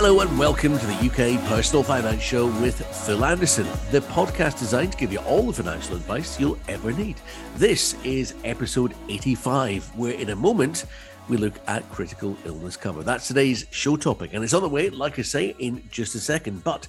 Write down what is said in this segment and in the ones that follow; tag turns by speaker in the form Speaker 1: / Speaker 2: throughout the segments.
Speaker 1: Hello and welcome to the UK Personal Finance Show with Phil Anderson, the podcast designed to give you all the financial advice you'll ever need. This is episode 85, where in a moment we look at critical illness cover. That's today's show topic, and it's on the way, like I say, in just a second. But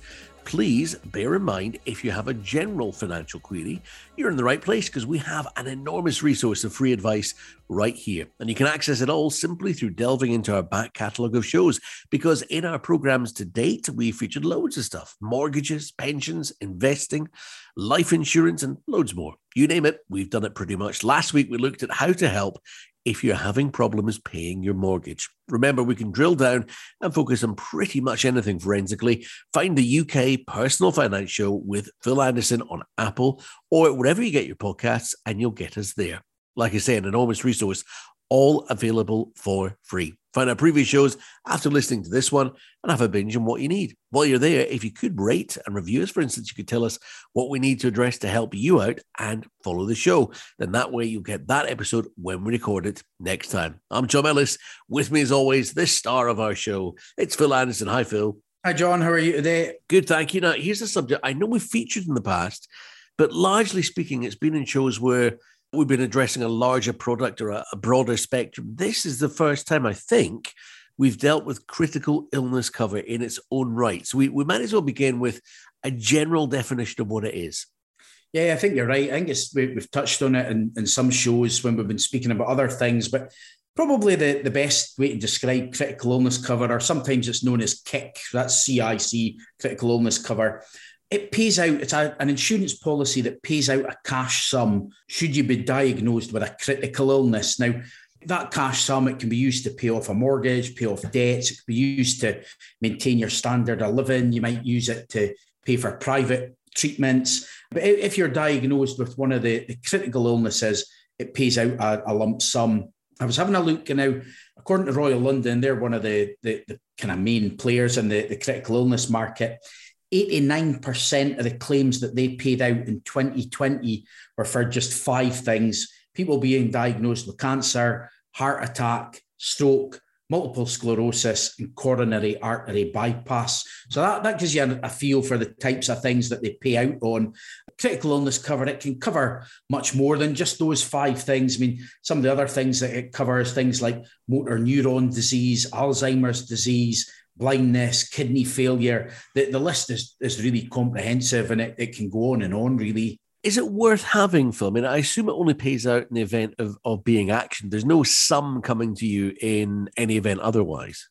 Speaker 1: please bear in mind if you have a general financial query, you're in the right place because we have an enormous resource of free advice right here. And you can access it all simply through delving into our back catalogue of shows. Because in our programs to date, we featured loads of stuff mortgages, pensions, investing, life insurance, and loads more. You name it, we've done it pretty much. Last week, we looked at how to help if you're having problems paying your mortgage. Remember, we can drill down and focus on pretty much anything forensically. Find the UK Personal Finance Show with Phil Anderson on Apple or wherever you get your podcasts, and you'll get us there. Like I say, an enormous resource, all available for free. Find our previous shows after listening to this one and have a binge on what you need. While you're there, if you could rate and review us, for instance, you could tell us what we need to address to help you out and follow the show. Then that way you'll get that episode when we record it next time. I'm John Ellis. With me, as always, the star of our show. It's Phil Anderson. Hi, Phil.
Speaker 2: Hi, John. How are you today?
Speaker 1: Good, thank you. Now, here's a subject I know we've featured in the past, but largely speaking, it's been in shows where we've been addressing a larger product or a, a broader spectrum. This is the first time, I think, we've dealt with critical illness cover in its own right. So we, we might as well begin with a general definition of what it is.
Speaker 2: Yeah, I think you're right. I think it's we, have touched on it in, in some shows when we've been speaking about other things, but probably the, the best way to describe critical illness cover, or sometimes it's known as CIC, that's CIC, critical illness cover, it pays out, it's a, an insurance policy that pays out a cash sum should you be diagnosed with a critical illness. Now, that cash sum, it can be used to pay off a mortgage, pay off debts, it can be used to maintain your standard of living. You might use it to pay for private treatments. But if you're diagnosed with one of the, the critical illnesses, it pays out a, a, lump sum. I was having a look, and now, according to Royal London, they're one of the, the, the kind of main players in the, the critical illness market. 89% of the claims that they paid out in 2020 were for just five things people being diagnosed with cancer, heart attack, stroke, multiple sclerosis, and coronary artery bypass. So that, that gives you a, feel for the types of things that they pay out on. Critical illness cover, it can cover much more than just those five things. I mean, some of the other things that it covers, things like motor neuron disease, Alzheimer's disease, blindness, kidney failure. The, the list is, is really comprehensive and it, it can go on and on, really.
Speaker 1: Is it worth having, Phil? I mean, I assume it only pays out in the event of, of being action. There's no sum coming to you in any event otherwise.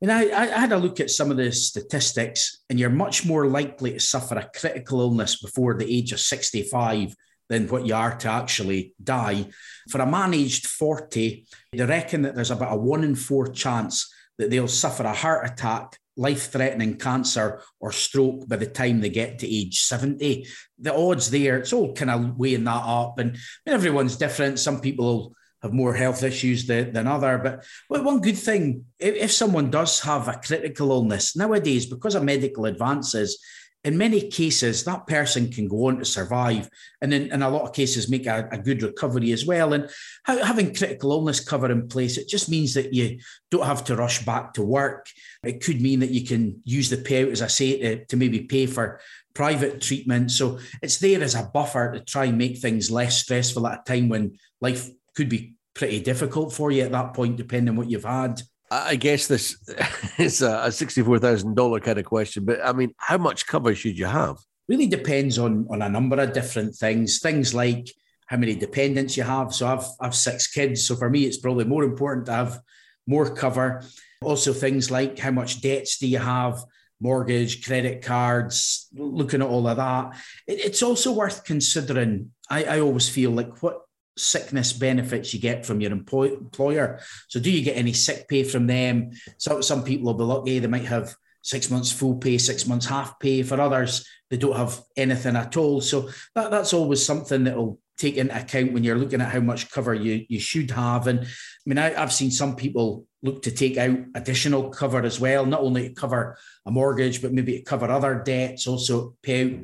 Speaker 2: And I, I had a look at some of the statistics, and you're much more likely to suffer a critical illness before the age of 65 than what you are to actually die. For a man aged 40, they reckon that there's about a one in four chance that they'll suffer a heart attack, life threatening cancer, or stroke by the time they get to age 70. The odds there, it's all kind of weighing that up. And everyone's different. Some people have more health issues than, than other. But well, one good thing, if, if someone does have a critical illness nowadays, because of medical advances, in many cases, that person can go on to survive and in, in a lot of cases make a, a good recovery as well. And having critical illness cover in place, it just means that you don't have to rush back to work. It could mean that you can use the payout, as I say, to, to maybe pay for private treatment. So it's there as a buffer to try and make things less stressful at a time when life could be pretty difficult for you at that point, depending on what you've had.
Speaker 1: I guess this is a sixty-four thousand dollar kind of question, but I mean, how much cover should you have?
Speaker 2: Really depends on on a number of different things. Things like how many dependents you have. So I've I've six kids, so for me, it's probably more important to have more cover. Also, things like how much debts do you have, mortgage, credit cards, looking at all of that. It, it's also worth considering. I, I always feel like what sickness benefits you get from your employ- employer. So, do you get any sick pay from them? So, some people will be lucky; they might have six months full pay, six months half pay. For others, they don't have anything at all. So, that, that's always something that will take into account when you're looking at how much cover you, you should have. And I mean, I, I've seen some people look to take out additional cover as well, not only to cover a mortgage, but maybe to cover other debts, also pay out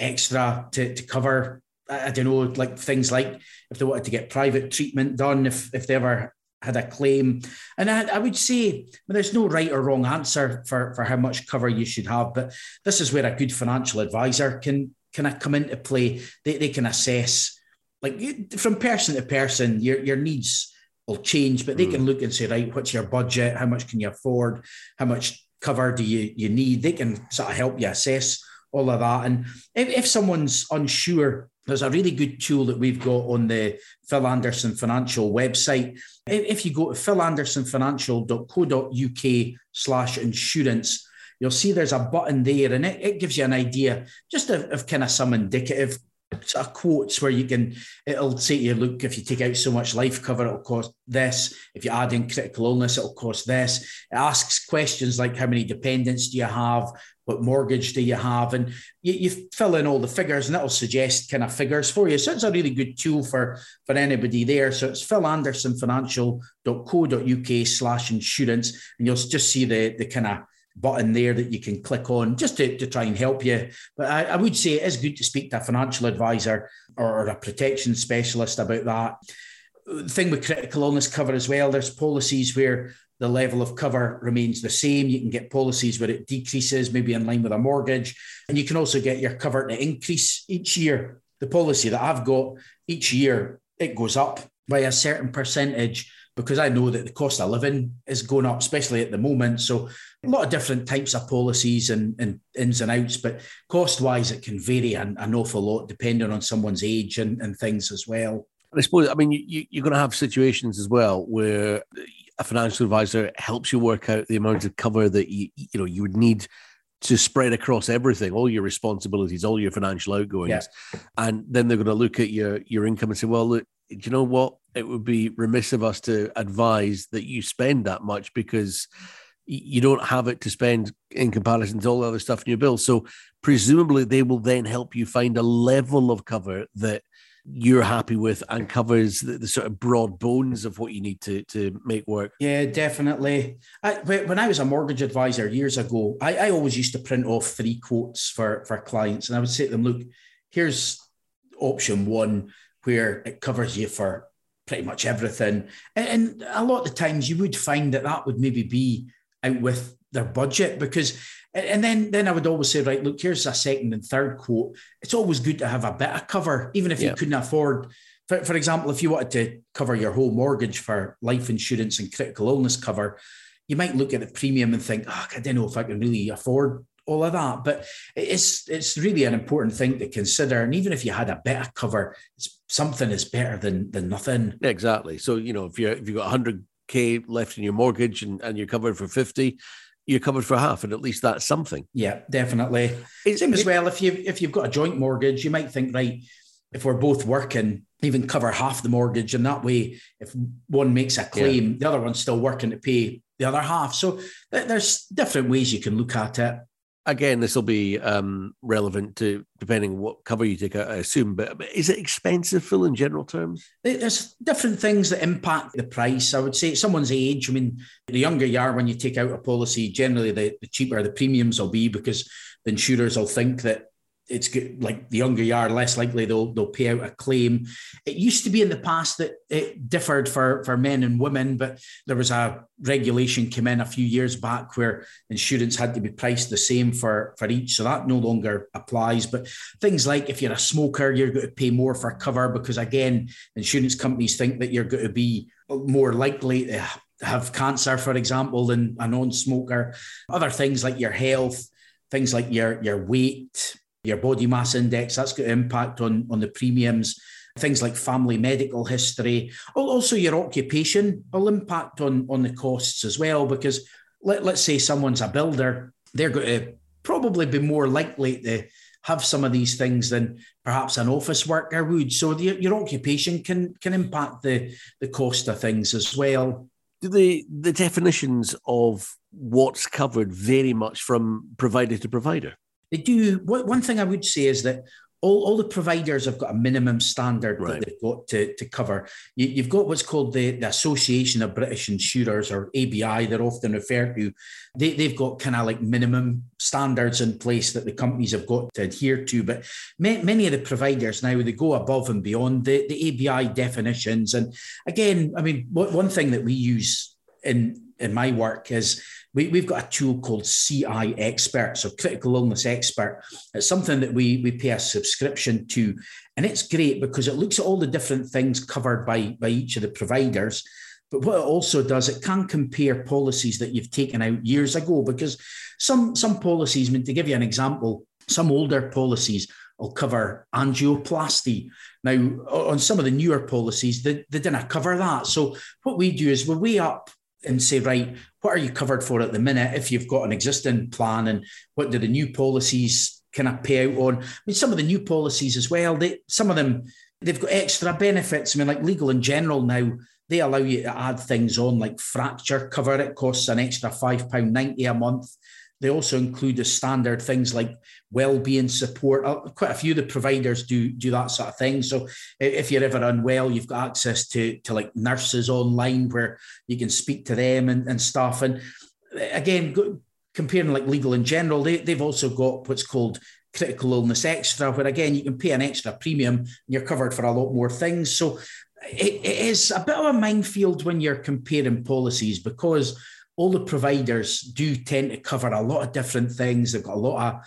Speaker 2: extra to, to cover I don't know, like things like if they wanted to get private treatment done, if if they ever had a claim. And I, I would say well, there's no right or wrong answer for, for how much cover you should have, but this is where a good financial advisor can kind of come into play. They, they can assess, like from person to person, your, your needs will change, but they mm. can look and say, right, what's your budget? How much can you afford? How much cover do you, you need? They can sort of help you assess all of that. And if, if someone's unsure, there's a really good tool that we've got on the Phil Anderson Financial website. If you go to philandersonfinancial.co.uk slash insurance, you'll see there's a button there and it, it gives you an idea just of, of kind of some indicative sort of quotes where you can it'll say to you look if you take out so much life cover it'll cost this. If you add in critical illness it'll cost this. It asks questions like how many dependents do you have? What mortgage do you have? And you, you fill in all the figures and it'll suggest kind of figures for you. So it's a really good tool for for anybody there. So it's philandersonfinancial.co.uk slash insurance and you'll just see the the kind of button there that you can click on just to, to try and help you. But I, I would say it is good to speak to a financial advisor or a protection specialist about that. The thing with critical illness cover as well, there's policies where the level of cover remains the same. You can get policies where it decreases, maybe in line with a mortgage. And you can also get your cover to increase each year. The policy that I've got each year, it goes up by a certain percentage because I know that the cost of living is going up, especially at the moment. So a lot of different types of policies and, and ins and outs, but cost wise, it can vary an, an awful lot depending on someone's age and, and things as well.
Speaker 1: I suppose, I mean, you, you're going to have situations as well where a financial advisor helps you work out the amount of cover that you, you know, you would need to spread across everything, all your responsibilities, all your financial outgoings, yeah. and then they're going to look at your your income and say, well, look, do you know what? It would be remiss of us to advise that you spend that much because you don't have it to spend in comparison to all the other stuff in your bill. So presumably they will then help you find a level of cover that you're happy with and covers the, the sort of broad bones of what you need to to make work.
Speaker 2: Yeah, definitely. I, when I was a mortgage advisor years ago, I, I always used to print off three quotes for for clients, and I would say to them, "Look, here's option one, where it covers you for." Pretty much everything, and, a lot of times you would find that that would maybe be out with their budget because and then then I would always say, right, look, here's a second and third quote. It's always good to have a bit of cover, even if yeah. you couldn't afford. For, for example, if you wanted to cover your whole mortgage for life insurance and critical illness cover, you might look at the premium and think, oh, I don't know if I can really afford all of that. But it's it's really an important thing to consider. And even if you had a bit of cover, something is better than than nothing.
Speaker 1: Exactly. So you know, if you if you got hundred k left in your mortgage and, and you're covered for 50 you're covered for half and at least that's something.
Speaker 2: Yeah definitely. It's, same as well if you if you've got a joint mortgage you might think right if we're both working even cover half the mortgage and that way if one makes a claim yeah. the other one's still working to pay the other half. So th- there's different ways you can look at it
Speaker 1: again, this will be um, relevant to depending what cover you take, I assume. But, is it expensive, Phil, in general terms?
Speaker 2: There's different things that impact the price. I would say someone's age. I mean, the younger you are when you take out a policy, generally the, the cheaper the premiums will be because the insurers will think that it's good, like the younger you are, less likely they'll they'll pay out a claim. It used to be in the past that it differed for for men and women, but there was a regulation came in a few years back where insurance had to be priced the same for for each, so that no longer applies. But things like if you're a smoker, you're going to pay more for cover because again, insurance companies think that you're going to be more likely to have cancer, for example, than a non-smoker. Other things like your health, things like your your weight your body mass index, that's got impact on, on the premiums. Things like family medical history, also your occupation will impact on, on the costs as well. Because let, let's say someone's a builder, they're going to probably be more likely to have some of these things than perhaps an office worker would. So the, your occupation can can impact the the cost of things as well.
Speaker 1: Do the the definitions of what's covered vary much from provider to provider?
Speaker 2: They do. One thing I would say is that all, all the providers have got a minimum standard right. that they've got to, to cover. You, have got what's called the, the Association of British Insurers, or ABI, they're often referred to. They, they've got kind of like minimum standards in place that the companies have got to adhere to. But many of the providers now, they go above and beyond the, the ABI definitions. And again, I mean, one thing that we use in in my work is we, we've got a tool called CI Expert, so Critical Illness Expert. It's something that we, we pay a subscription to. And it's great because it looks at all the different things covered by, by each of the providers. But what it also does, it can compare policies that you've taken out years ago because some, some policies, I mean, to give you an example, some older policies will cover angioplasty. Now, on some of the newer policies, they, they didn't cover that. So what we do is we weigh up and say, right, what are you covered for at the minute if you've got an existing plan and what do the new policies kind of pay out on? I mean, some of the new policies as well, they some of them they've got extra benefits. I mean, like Legal & General now, they allow you to add things on like fracture cover. It costs an extra £5.90 a month. They also include the standard things like well-being support. Uh, quite a few of the providers do do that sort of thing. So if you're ever unwell, you've got access to to like nurses online where you can speak to them and, and stuff. And again, comparing like Legal & General, they, they've also got what's called critical illness extra, where again you can pay an extra premium and you're covered for a lot more things. So it, it is a bit of a minefield when you're comparing policies because all the providers do tend to cover a lot of different things. They've got a lot of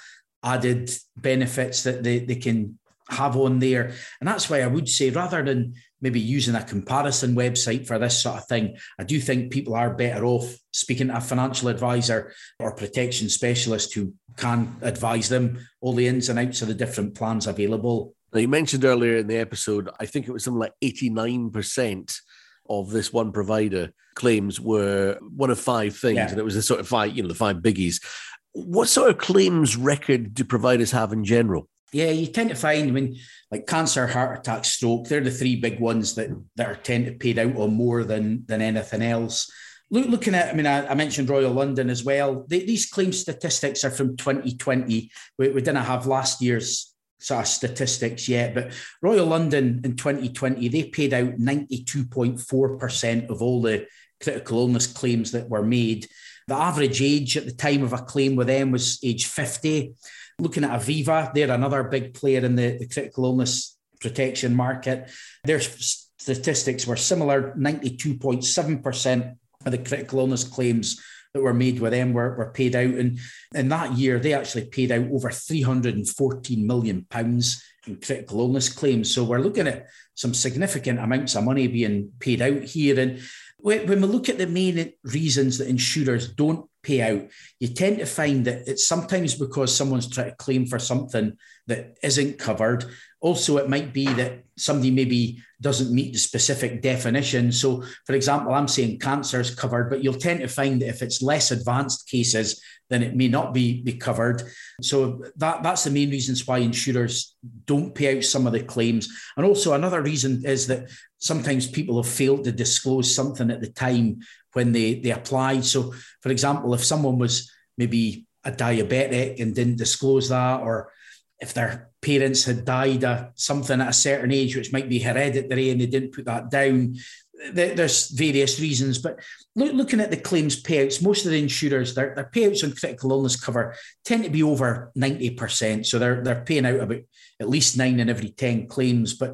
Speaker 2: added benefits that they, they can have on there. And that's why I would say rather than maybe using a comparison website for this sort of thing, I do think people are better off speaking to a financial advisor or protection specialist who can advise them all the ins and outs of the different plans available.
Speaker 1: Now, you mentioned earlier in the episode, I think it was something like 89% of this one provider claims were one of five things, yeah. and it was the sort of five, you know, the five biggies. What sort of claims record do providers have in general?
Speaker 2: Yeah, you tend to find, I mean, like cancer, heart attack, stroke, they're the three big ones that, that are tend to paid out on more than, than anything else. Look, looking at, I mean, I, I mentioned Royal London as well. They, these claim statistics are from 2020. We, we didn't have last year's sort of statistics yet, but Royal London in 2020, they paid out 92.4% of all the critical illness claims that were made. The average age at the time of a claim with them was age 50. Looking at Aviva, they're another big player in the, the critical illness protection market. Their statistics were similar 92.7% of the critical illness claims that were made with them were, were paid out. And in that year, they actually paid out over 314 million pounds in critical illness claims. So we're looking at some significant amounts of money being paid out here. And when we look at the main reasons that insurers don't pay out, you tend to find that it's sometimes because someone's trying to claim for something that isn't covered. Also, it might be that somebody maybe doesn't meet the specific definition. So, for example, I'm saying cancer is covered, but you'll tend to find that if it's less advanced cases, then it may not be, be covered. So that, that's the main reasons why insurers don't pay out some of the claims. And also another reason is that sometimes people have failed to disclose something at the time when they, they applied. So, for example, if someone was maybe a diabetic and didn't disclose that, or if their parents had died of something at a certain age, which might be hereditary, and they didn't put that down. There's various reasons, but look, looking at the claims payouts, most of the insurers, their, their payouts on critical illness cover tend to be over 90%. So they're, they're paying out about at least nine in every 10 claims. But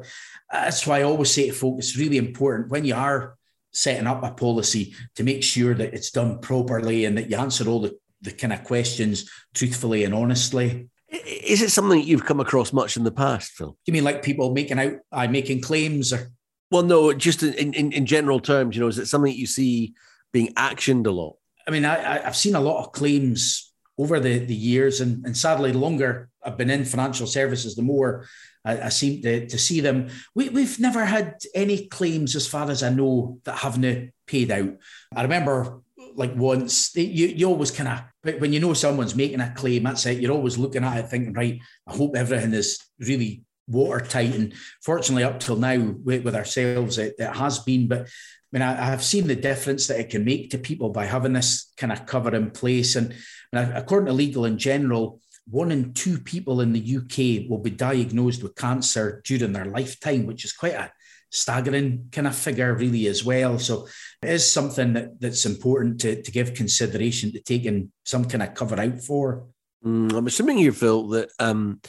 Speaker 2: uh, that's why I always say to folks, it's really important when you are setting up a policy to make sure that it's done properly and that you answer all the, the kind of questions truthfully and honestly.
Speaker 1: Is it something that you've come across much in the past, Phil?
Speaker 2: You mean like people making out, I uh, making claims or?
Speaker 1: Well, no, just in, in, in general terms, you know, is it something that you see being actioned a lot?
Speaker 2: I mean, I, have seen a lot of claims over the, the years, and, and sadly, the longer I've been in financial services, the more I, I seem to, to see them. We, we've never had any claims, as far as I know, that haven't paid out. I remember like once you, you always kind of when you know someone's making a claim that's it you're always looking at it thinking right i hope everything is really watertight and fortunately up till now with, with ourselves it, it, has been but I mean, I, have seen the difference that it can make to people by having this kind of cover in place. And, and according to Legal & General, one in two people in the UK will be diagnosed with cancer during their lifetime, which is quite a staggering kind of figure, really, as well. So it is something that, that's important to, to give consideration to taking some kind of cover out for.
Speaker 1: Mm, I'm assuming you Phil, that um,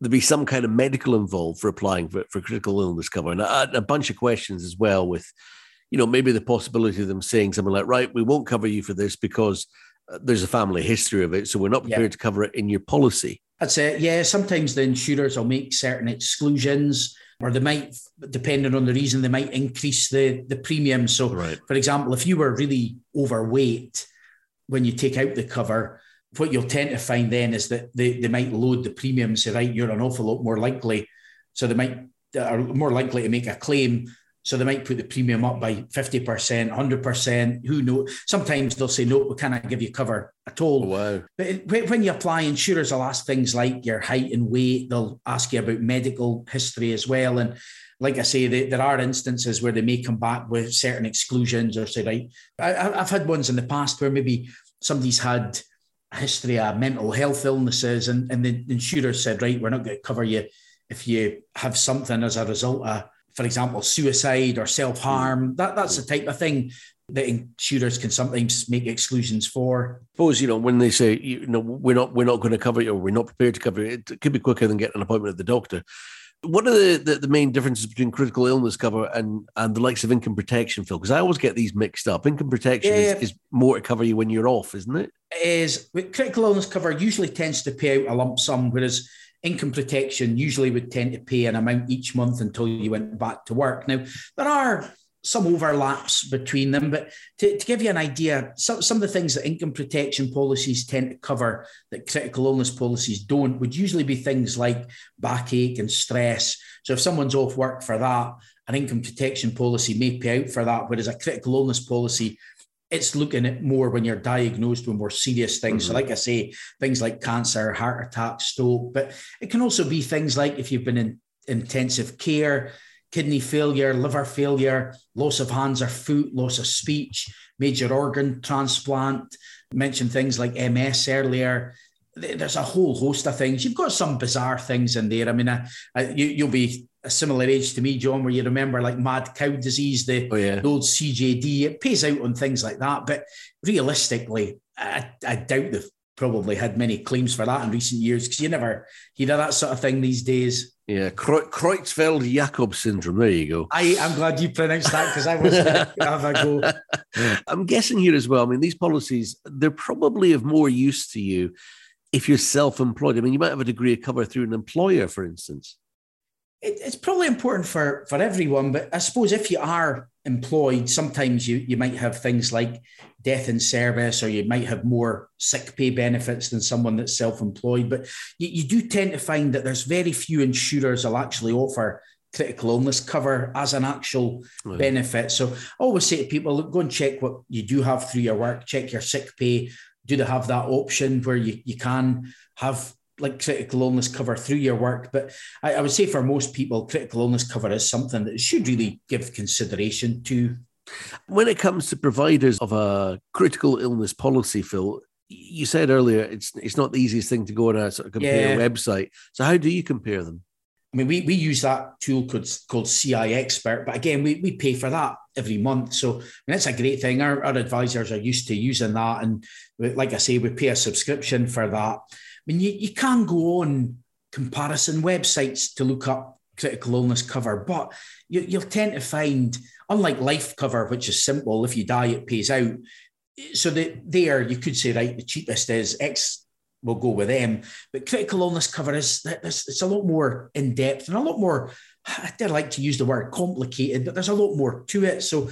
Speaker 1: there be some kind of medical involved for applying for, for critical illness cover, and a, a bunch of questions as well with you know, maybe the possibility of them saying something like, right, we won't cover you for this because Uh, there's a family history of it. So we're not prepared yeah. to cover it in your policy.
Speaker 2: That's it. Yeah. Sometimes the insurers will make certain exclusions or they might, depending on the reason, they might increase the, the premium. So, right. for example, if you were really overweight when you take out the cover, what you'll tend to find then is that they, they might load the premium say, right, you're an awful lot more likely. So they might uh, are more likely to make a claim so they might put the premium up by 50%, 100%. Who knows? Sometimes they'll say, no, we cannot give you cover at all.
Speaker 1: Oh, wow.
Speaker 2: But when you apply, insurers will ask things like your height and weight. They'll ask you about medical history as well. And like I say, they, there are instances where they may come back with certain exclusions or say, right, I, I've had ones in the past where maybe somebody's had a history of mental health illnesses and, and the insurer said, right, we're not going to cover you if you have something as a result of for example, suicide or self harm. Mm. That that's the type of thing that insurers can sometimes make exclusions for.
Speaker 1: Suppose you know when they say you know we're not we're not going to cover it or we're not prepared to cover it. It could be quicker than getting an appointment at the doctor. What are the, the, the main differences between critical illness cover and and the likes of income protection, Phil? Because I always get these mixed up. Income protection yeah. is, is more to cover you when you're off, isn't it?
Speaker 2: Is critical illness cover usually tends to pay out a lump sum, whereas income protection usually would tend to pay an amount each month until you went back to work. Now, there are some overlaps between them, but to, to give you an idea, some, some of the things that income protection policies tend to cover that critical illness policies don't would usually be things like backache and stress. So if someone's off work for that, an income protection policy may pay out for that, whereas a critical illness policy it's looking at more when you're diagnosed with more serious things. Mm-hmm. So, like I say, things like cancer, heart attack, stroke, but it can also be things like if you've been in intensive care, kidney failure, liver failure, loss of hands or foot, loss of speech, major organ transplant. mentioned things like MS earlier. There's a whole host of things. You've got some bizarre things in there. I mean, I, I, you, you'll be a similar age to me, John, where you remember like mad cow disease, the, oh, yeah. the old CJD. It pays out on things like that. But realistically, I, I doubt they've probably had many claims for that in recent years because you never hear that sort of thing these days.
Speaker 1: Yeah, Creutzfeldt Jakob syndrome. There you go.
Speaker 2: I, I'm glad you pronounced that because I was have a go.
Speaker 1: I'm guessing here as well. I mean, these policies, they're probably of more use to you if you're self employed. I mean, you might have a degree of cover through an employer, for instance
Speaker 2: it, it's probably important for for everyone, but I suppose if you are employed, sometimes you you might have things like death in service, or you might have more sick pay benefits than someone that's self-employed. But you, you do tend to find that there's very few insurers will actually offer critical illness cover as an actual right. benefit. So I always say to people, look, go and check what you do have through your work, check your sick pay. Do they have that option where you, you can have like critical illness cover through your work. But I, I, would say for most people, critical illness cover is something that should really give consideration to.
Speaker 1: When it comes to providers of a critical illness policy, Phil, you said earlier it's it's not the easiest thing to go on a sort of compare yeah. website. So how do you compare them?
Speaker 2: I mean, we, we use that tool called, called CI Expert, but again, we, we pay for that every month. So I mean, that's a great thing. Our, our advisors are used to using that. And like I say, we pay a subscription for that. I mean, you, you can go on comparison websites to look up critical illness cover, but you, you'll tend to find, unlike life cover, which is simple, if you die, it pays out. So that there, you could say, right, the cheapest is X, we'll go with them. But critical illness cover is it's a lot more in depth and a lot more. I did like to use the word complicated, but there's a lot more to it. So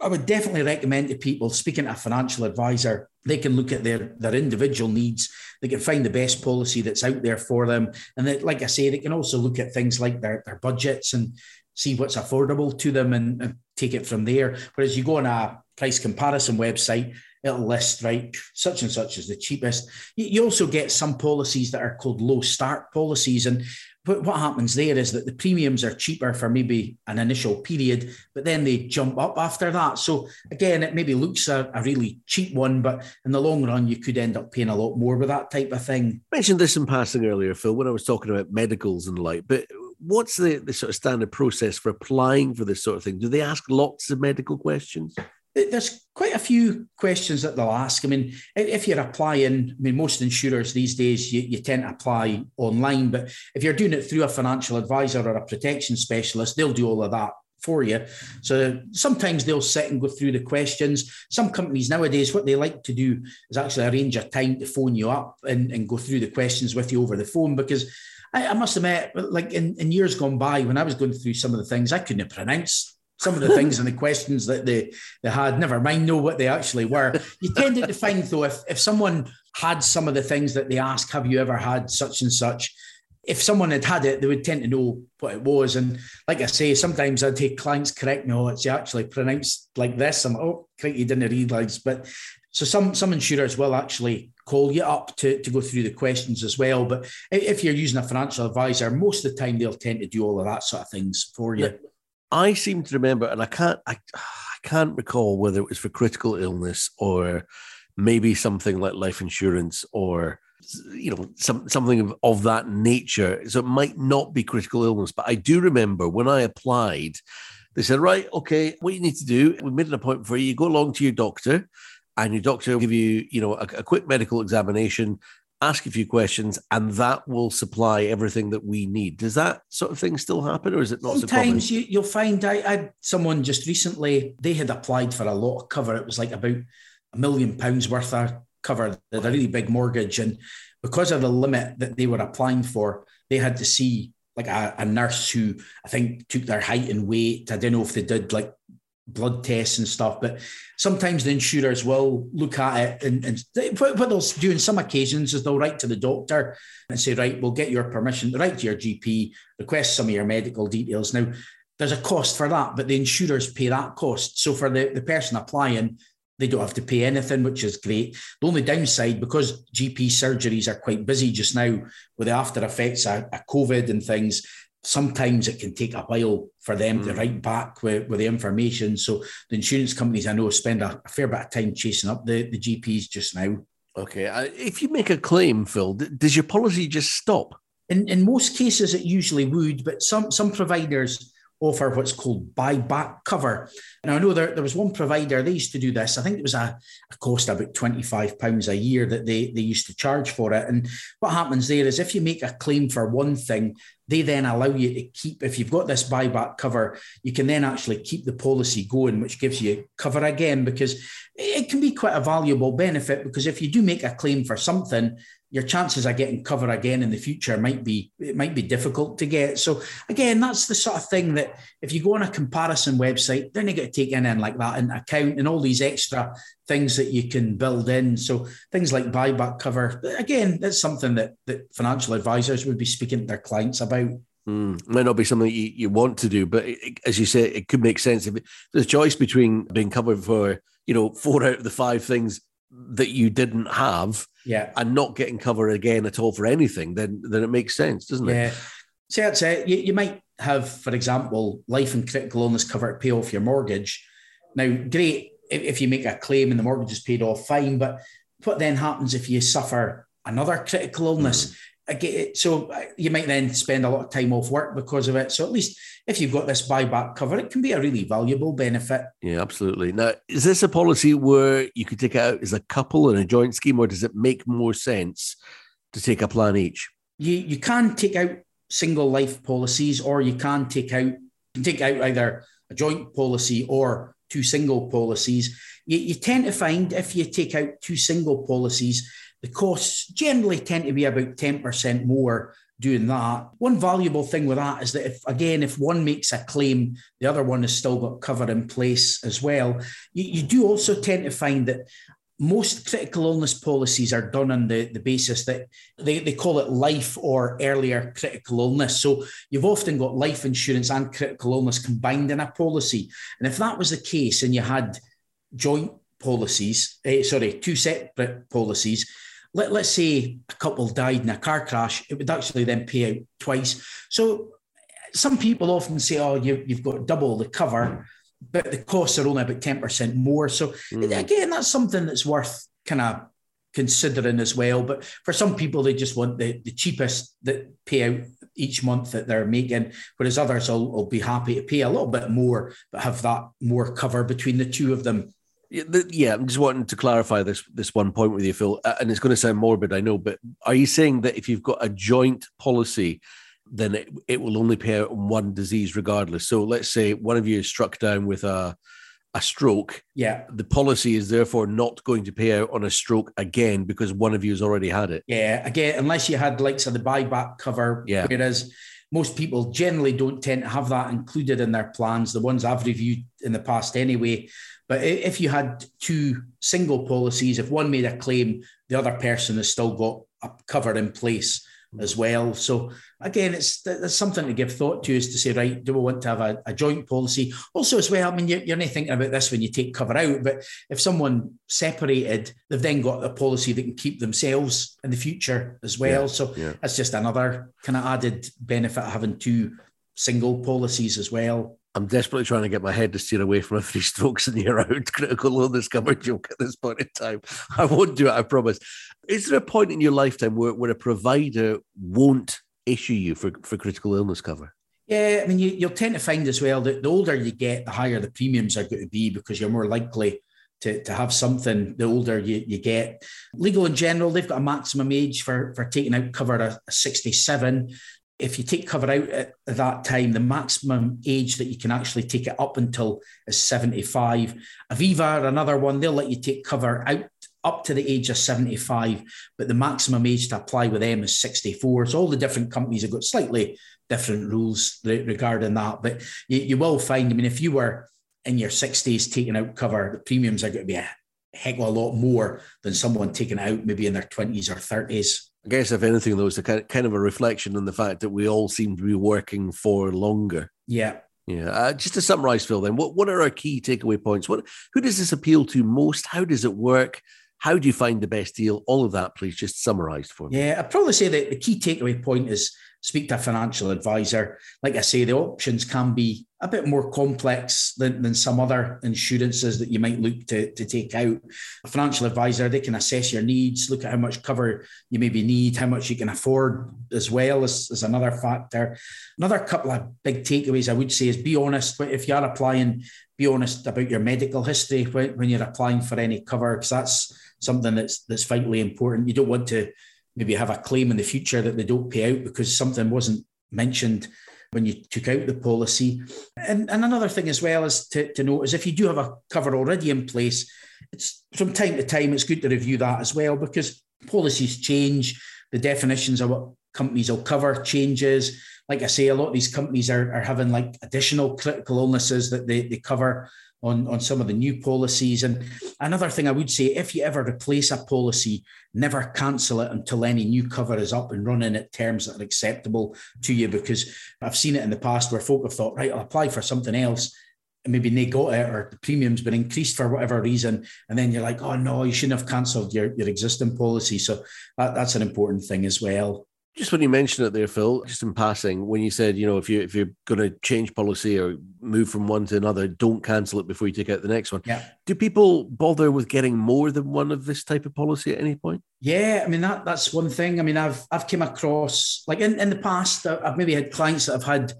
Speaker 2: I would definitely recommend to people speaking to a financial advisor, they can look at their, their individual needs. They can find the best policy that's out there for them. And that, like I say, they can also look at things like their, their budgets and see what's affordable to them and, and take it from there. Whereas you go on a price comparison website, it'll list, right, such and such is the cheapest. You, you also get some policies that are called low start policies. And but what happens there is that the premiums are cheaper for maybe an initial period, but then they jump up after that. So again, it maybe looks a, a really cheap one, but in the long run, you could end up paying a lot more with that type of thing.
Speaker 1: I mentioned this in passing earlier, Phil, when I was talking about medicals and the like, but what's the, the sort of standard process for applying for this sort of thing? Do they ask lots of medical questions?
Speaker 2: There's quite a few questions that they'll ask. I mean, if you're applying, I mean, most insurers these days, you, you tend to apply online, but if you're doing it through a financial advisor or a protection specialist, they'll do all of that for you. So sometimes they'll sit and go through the questions. Some companies nowadays, what they like to do is actually arrange a time to phone you up and, and go through the questions with you over the phone because I, must admit, like in, in years gone by, when I was going through some of the things, I couldn't pronounce some of the things and the questions that they, they had, never mind know what they actually were. You tended to find though, if, if someone had some of the things that they ask, have you ever had such and such? If someone had had it, they would tend to know what it was. And like I say, sometimes I'd take clients correct me, oh, it's actually pronounced like this. I'm oh, great, you didn't read realize. But so some some insurers will actually call you up to, to go through the questions as well. But if you're using a financial advisor, most of the time they'll tend to do all of that sort of things for you.
Speaker 1: I seem to remember, and I can't, I, I can't recall whether it was for critical illness or maybe something like life insurance or you know some something of, of that nature. So it might not be critical illness, but I do remember when I applied, they said, right, okay, what you need to do, we made an appointment for you. You go along to your doctor, and your doctor will give you, you know, a, a quick medical examination ask a few questions, and that will supply everything that we need. Does that sort of thing still happen, or is it not?
Speaker 2: Sometimes so you, will find I, I had someone just recently. They had applied for a lot of cover. It was like about a million pounds worth of cover. They had a really big mortgage, and because of the limit that they were applying for, they had to see like a, a nurse who I think took their height and weight. I don't know if they did like blood tests and stuff. But sometimes the insurers will look at it and, and what they'll do in some occasions is they'll write to the doctor and say, right, we'll get your permission, write to your GP, request some of your medical details. Now, there's a cost for that, but the insurers pay that cost. So for the, the person applying, they don't have to pay anything, which is great. The only downside, because GP surgeries are quite busy just now with the after effects of COVID and things, sometimes it can take a while for them mm. to write back with, with the information. So the insurance companies I know spend a, a fair bit of time chasing up the, the GPs just now.
Speaker 1: Okay. Uh, if you make a claim, Phil, does your policy just stop?
Speaker 2: In, in most cases, it usually would, but some, some providers offer what's called buyback cover. And I know there, there was one provider, they used to do this. I think it was a, a cost about £25 a year that they, they used to charge for it. And what happens there is if you make a claim for one thing, they then allow you to keep, if you've got this buyback cover, you can then actually keep the policy going, which gives you cover again, because it can be quite a valuable benefit. Because if you do make a claim for something, your chances of getting cover again in the future might be it might be difficult to get. So again, that's the sort of thing that if you go on a comparison website, then you get to take in, like that in account and all these extra things that you can build in. So things like buyback cover, again, that's something that that financial advisors would be speaking to their clients about.
Speaker 1: Mm, might not be something you, you want to do, but it, as you say, it could make sense if there's a choice between being covered for you know four out of the five things that you didn't have
Speaker 2: yeah.
Speaker 1: and not getting cover again at all for anything, then then it makes sense, doesn't it?
Speaker 2: Yeah. So that's it. You, you might have, for example, life and critical illness cover to pay off your mortgage. Now, great if, if you make a claim and the mortgage is paid off, fine. But what then happens if you suffer another critical illness? Mm so uh, you might then spend a lot of time off work because of it. So at least if you've got this buyback cover, it can be a really valuable benefit.
Speaker 1: Yeah, absolutely. Now, is this a policy where you could take it out as a couple in a joint scheme, or does it make more sense to take a plan each?
Speaker 2: You you can take out single life policies, or you can take out take out either a joint policy or two single policies. You, you tend to find if you take out two single policies the costs generally tend to be about 10% more doing that. One valuable thing with that is that if, again, if one makes a claim, the other one has still got cover in place as well. You, you do also tend to find that most critical illness policies are done on the, the basis that they, they call it life or earlier critical illness. So you've often got life insurance and critical illness combined in a policy. And if that was the case and you had joint policies, eh, sorry, two separate policies, let, let's say a couple died in a car crash, it would actually then pay out twice. So some people often say, oh, you, you've got double the cover, but the costs are only about 10% more. So mm. again, that's something that's worth kind of considering as well. But for some people, they just want the, the cheapest that pay out each month that they're making, whereas others will, will be happy to pay a little bit more, but have that more cover between the two of them.
Speaker 1: Yeah, I'm just wanting to clarify this this one point with you, Phil, uh, and it's going to sound morbid, I know, but are you saying that if you've got a joint policy, then it, it will only pay out on one disease regardless? So let's say one of you is struck down with a a stroke,
Speaker 2: yeah,
Speaker 1: the policy is therefore not going to pay out on a stroke again because one of you has already had it.
Speaker 2: Yeah, again, unless you had likes of the buyback cover,
Speaker 1: yeah.
Speaker 2: whereas most people generally don't tend to have that included in their plans. The ones I've reviewed in the past, anyway. But if you had two single policies, if one made a claim, the other person has still got a cover in place mm. as well. So again, it's that's something to give thought to is to say, right, do we want to have a, a joint policy? Also, as well, I mean, you're, you're, not thinking about this when you take cover out, but if someone separated, they've then got a policy that can keep themselves in the future as well. Yeah, so yeah. that's just another kind of added benefit of having two single policies as well.
Speaker 1: I'm desperately trying to get my head to steer away from a three strokes in the year out critical illness cover joke at this point in time. I won't do it, I promise. Is there a point in your lifetime where, where a provider won't issue you for, for critical illness cover?
Speaker 2: Yeah, I mean, you, you'll tend to find as well that the older you get, the higher the premiums are going to be because you're more likely to, to have something the older you, you get. Legal & General, they've got a maximum age for, for taking out cover at 67 if you take cover out at that time, the maximum age that you can actually take it up until is 75. Aviva, another one, they'll let you take cover out up to the age of 75, but the maximum age to apply with them is 64. So all the different companies have got slightly different rules regarding that. But you, you will find, I mean, if you were in your 60s taking out cover, the premiums are going to be a heck of a lot more than someone taking out maybe in their 20s or 30s.
Speaker 1: I guess if anything, though, it's a kind of a reflection on the fact that we all seem to be working for longer.
Speaker 2: Yeah.
Speaker 1: Yeah. Uh, just to summarize, Phil, then, what, what are our key takeaway points? What who does this appeal to most? How does it work? How do you find the best deal? All of that, please, just summarized for me.
Speaker 2: Yeah, I'd probably say that the key takeaway point is speak to a financial advisor. Like I say, the options can be a bit more complex than, than some other insurances that you might look to, to take out. A financial advisor, they can assess your needs, look at how much cover you maybe need, how much you can afford as well as, as another factor. Another couple of big takeaways I would say is be honest. If you are applying, be honest about your medical history when, when you're applying for any cover, because that's something that's that's vitally important. You don't want to maybe have a claim in the future that they don't pay out because something wasn't mentioned when you took out the policy. And, and another thing as well is to, to note is if you do have a cover already in place, it's from time to time it's good to review that as well because policies change, the definitions of what companies will cover changes. Like I say, a lot of these companies are, are having like additional critical illnesses that they, they cover on, on some of the new policies. And another thing I would say if you ever replace a policy, never cancel it until any new cover is up and running at terms that are acceptable to you. Because I've seen it in the past where folk have thought, right, I'll apply for something else. And maybe they got it or the premium's been increased for whatever reason. And then you're like, oh no, you shouldn't have cancelled your, your existing policy. So that, that's an important thing as well.
Speaker 1: Just when you mentioned it there, Phil, just in passing, when you said, you know, if you if you're going to change policy or move from one to another, don't cancel it before you take out the next one.
Speaker 2: Yeah.
Speaker 1: Do people bother with getting more than one of this type of policy at any point?
Speaker 2: Yeah, I mean that that's one thing. I mean, I've I've came across like in, in the past, uh, I've maybe had clients that have had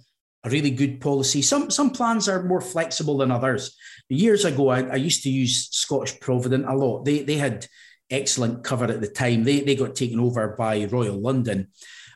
Speaker 2: a really good policy. Some some plans are more flexible than others. Years ago, I, I used to use Scottish Provident a lot. They they had excellent cover at the time. They, they got taken over by Royal London,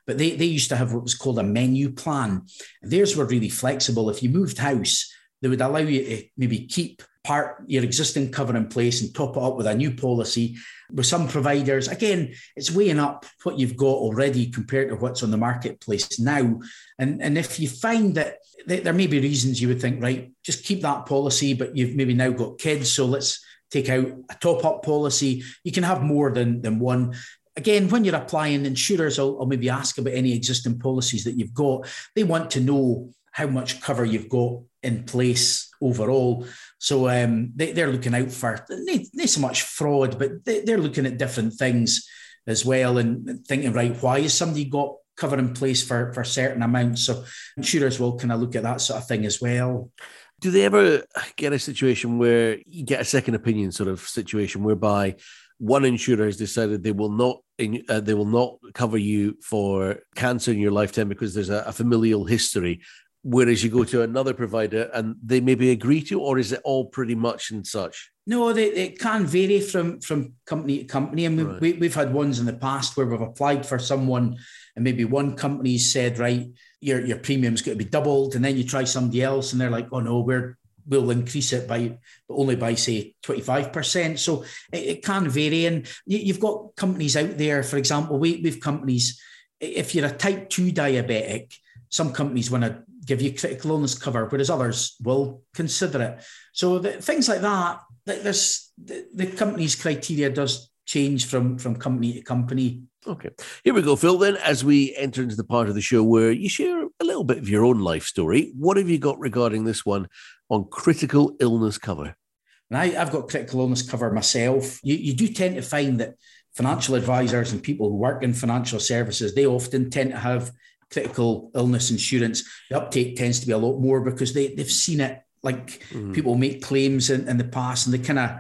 Speaker 2: but they, they used to have what was called a menu plan. Theirs were really flexible. If you moved house, they would allow you to maybe keep part your existing cover in place and top it up with a new policy. With some providers, again, it's weighing up what you've got already compared to what's on the marketplace now. And, and if you find that there may be reasons you would think, right, just keep that policy, but you've maybe now got kids, so let's take out a top up policy. You can have more than, than one. Again, when you're applying, insurers will, will maybe ask about any existing policies that you've got. They want to know how much cover you've got in place overall. So um, they, are looking out for not, so much fraud, but they, are looking at different things as well, and thinking, right, why has somebody got cover in place for, for certain amounts? So insurers will kind of look at that sort of thing as well.
Speaker 1: Do they ever get a situation where you get a second opinion sort of situation whereby one insurer has decided they will not uh, they will not cover you for cancer in your lifetime because there's a, a familial history whereas you go to another provider and they maybe agree to, or is it all pretty much and such?
Speaker 2: No, they, it can vary from from company to company. I mean, right. we, we've had ones in the past where we've applied for someone, and maybe one company said, right, your your premium's got to be doubled, and then you try somebody else, and they're like, oh no, we're we'll increase it by but only by say 25%. So it, it can vary. And you, have got companies out there, for example, we, we've companies, if you're a type 2 diabetic, some companies want to give you critical illness cover, whereas others will consider it. So the, things like that, there's the, the company's criteria does change from from company to company.
Speaker 1: Okay, here we go, Phil. Then, as we enter into the part of the show where you share a little bit of your own life story, what have you got regarding this one on critical illness cover?
Speaker 2: And I, have got critical illness cover myself. You, you do tend to find that financial advisors and people who work in financial services, they often tend to have critical illness insurance, the uptake tends to be a lot more because they, they've seen it. Like mm. people make claims in, in the past and they kind of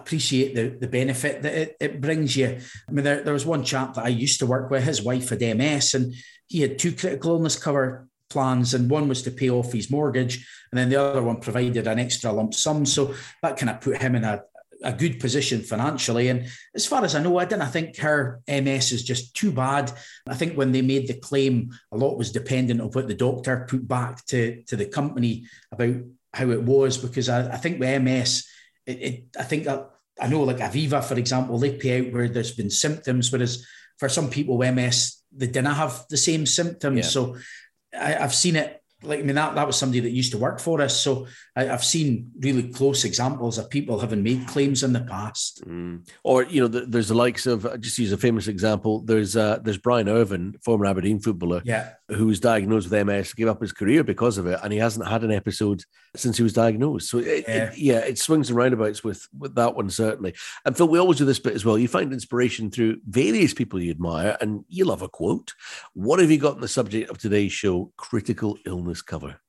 Speaker 2: appreciate the, the benefit that it, it brings you. I mean, there, there was one chap that I used to work with, his wife had MS, and he had two critical illness cover plans, and one was to pay off his mortgage, and then the other one provided an extra lump sum. So that kind of put him in a, a good position financially. And as far as I know, I didn't I think her MS is just too bad. I think when they made the claim, a lot was dependent on what the doctor put back to, to the company about how it was, because I, I think with MS, it, it I think that, I know like Aviva, for example, they pay out where there's been symptoms, whereas for some people with MS, they didn't have the same symptoms. Yeah. So I, I've seen it like I mean that that was somebody that used to work for us. So I, have seen really close examples of people having made claims in the past.
Speaker 1: Mm. Or you know, the, there's the likes of just use a famous example. There's uh, there's Brian Irvine, former Aberdeen footballer,
Speaker 2: yeah,
Speaker 1: who was diagnosed with MS, gave up his career because of it, and he hasn't had an episode since he was diagnosed. So it, yeah. It, yeah, it swings and roundabouts with with that one certainly. And Phil, we always do this bit as well. You find inspiration through various people you admire, and you love a quote. What have you got on the subject of today's show? Critical illness cover.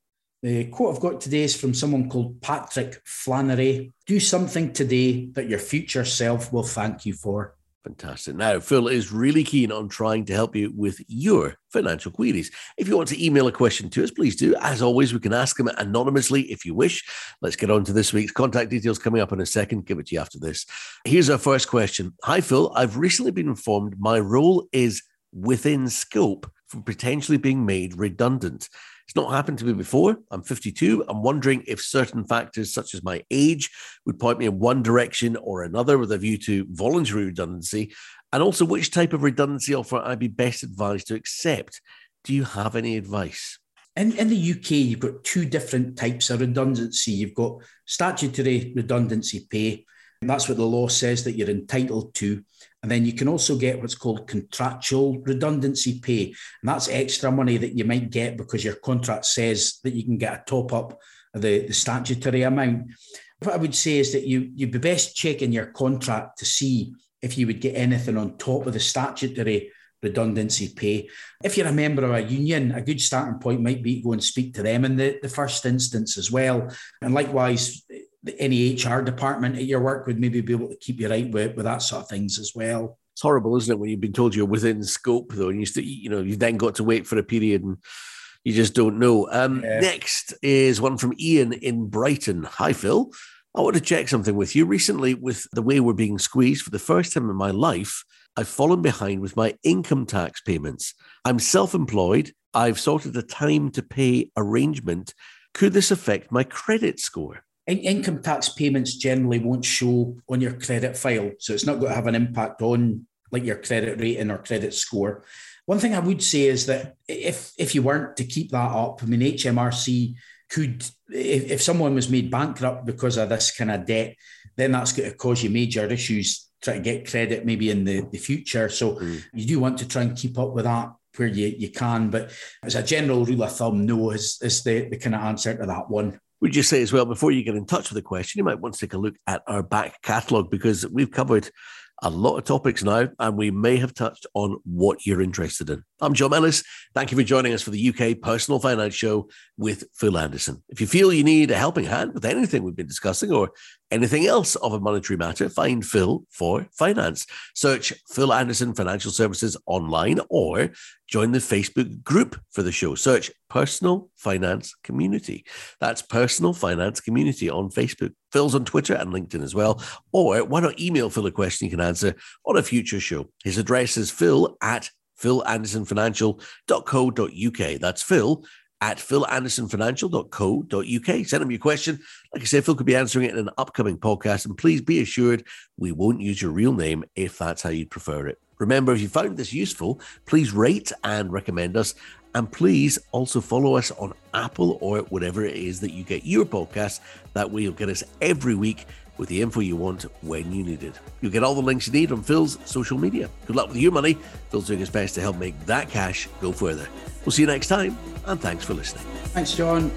Speaker 2: The quote I've got today is from someone called Patrick Flanery. Do something today that your future self will thank you for.
Speaker 1: Fantastic. Now, Phil is really keen on trying to help you with your financial queries. If you want to email a question to us, please do. As always, we can ask them anonymously if you wish. Let's get on to this week's contact details coming up in a second. Give it to you after this. Here's our first question Hi, Phil. I've recently been informed my role is within scope for potentially being made redundant. It's not happened to me before. I'm 52. I'm wondering if certain factors, such as my age, would point me in one direction or another with a view to voluntary redundancy, and also which type of redundancy offer I'd be best advised to accept. Do you have any advice?
Speaker 2: In, in the UK, you've got two different types of redundancy. You've got statutory redundancy pay, that's what the law says that you're entitled to. And then you can also get what's called contractual redundancy pay. And that's extra money that you might get because your contract says that you can get a top up of the, the statutory amount. What I would say is that you, you'd be best checking your contract to see if you would get anything on top of the statutory redundancy pay. If you're a member of a union, a good starting point might be to go and speak to them in the, the first instance as well. And likewise, any HR department at your work would maybe be able to keep you right with, with that sort of things as well.
Speaker 1: It's horrible, isn't it, when you've been told you're within scope though, and you still, you know, you've then got to wait for a period and you just don't know. Um, yeah. Next is one from Ian in Brighton. Hi, Phil. I want to check something with you. Recently, with the way we're being squeezed for the first time in my life, I've fallen behind with my income tax payments. I'm self employed. I've sorted a time to pay arrangement. Could this affect my credit score?
Speaker 2: In- income tax payments generally won't show on your credit file, so it's not going to have an impact on like your credit rating or credit score. One thing I would say is that if if you weren't to keep that up, I mean HMRC could if, if someone was made bankrupt because of this kind of debt, then that's going to cause you major issues try to get credit maybe in the, the future. So mm. you do want to try and keep up with that where you, you can. But as a general rule of thumb, no is, is the, the kind of answer to that one.
Speaker 1: Would you say as well, before you get in touch with the question, you might want to take a look at our back catalogue because we've covered a lot of topics now, and we may have touched on what you're interested in. I'm John Ellis. Thank you for joining us for the UK Personal Finance Show with Phil Anderson. If you feel you need a helping hand with anything we've been discussing or anything else of a monetary matter, find Phil for finance. Search Phil Anderson Financial Services online or join the Facebook group for the show. Search Personal Finance Community. That's Personal Finance Community on Facebook. Phil's on Twitter and LinkedIn as well. Or why not email Phil a question you can answer on a future show? His address is phil at philandersonfinancial.co.uk. That's Phil at philandersonfinancial.co.uk. Send him your question. Like I said, Phil could be answering it in an upcoming podcast. And please be assured we won't use your real name if that's how you'd prefer it. Remember, if you found this useful, please rate and recommend us. And please also follow us on Apple or whatever it is that you get your podcast. That way, you'll get us every week with the info you want when you need it. You'll get all the links you need on Phil's social media. Good luck with your money. Phil's doing his best to help make that cash go further. We'll see you next time, and thanks for listening.
Speaker 2: Thanks, John.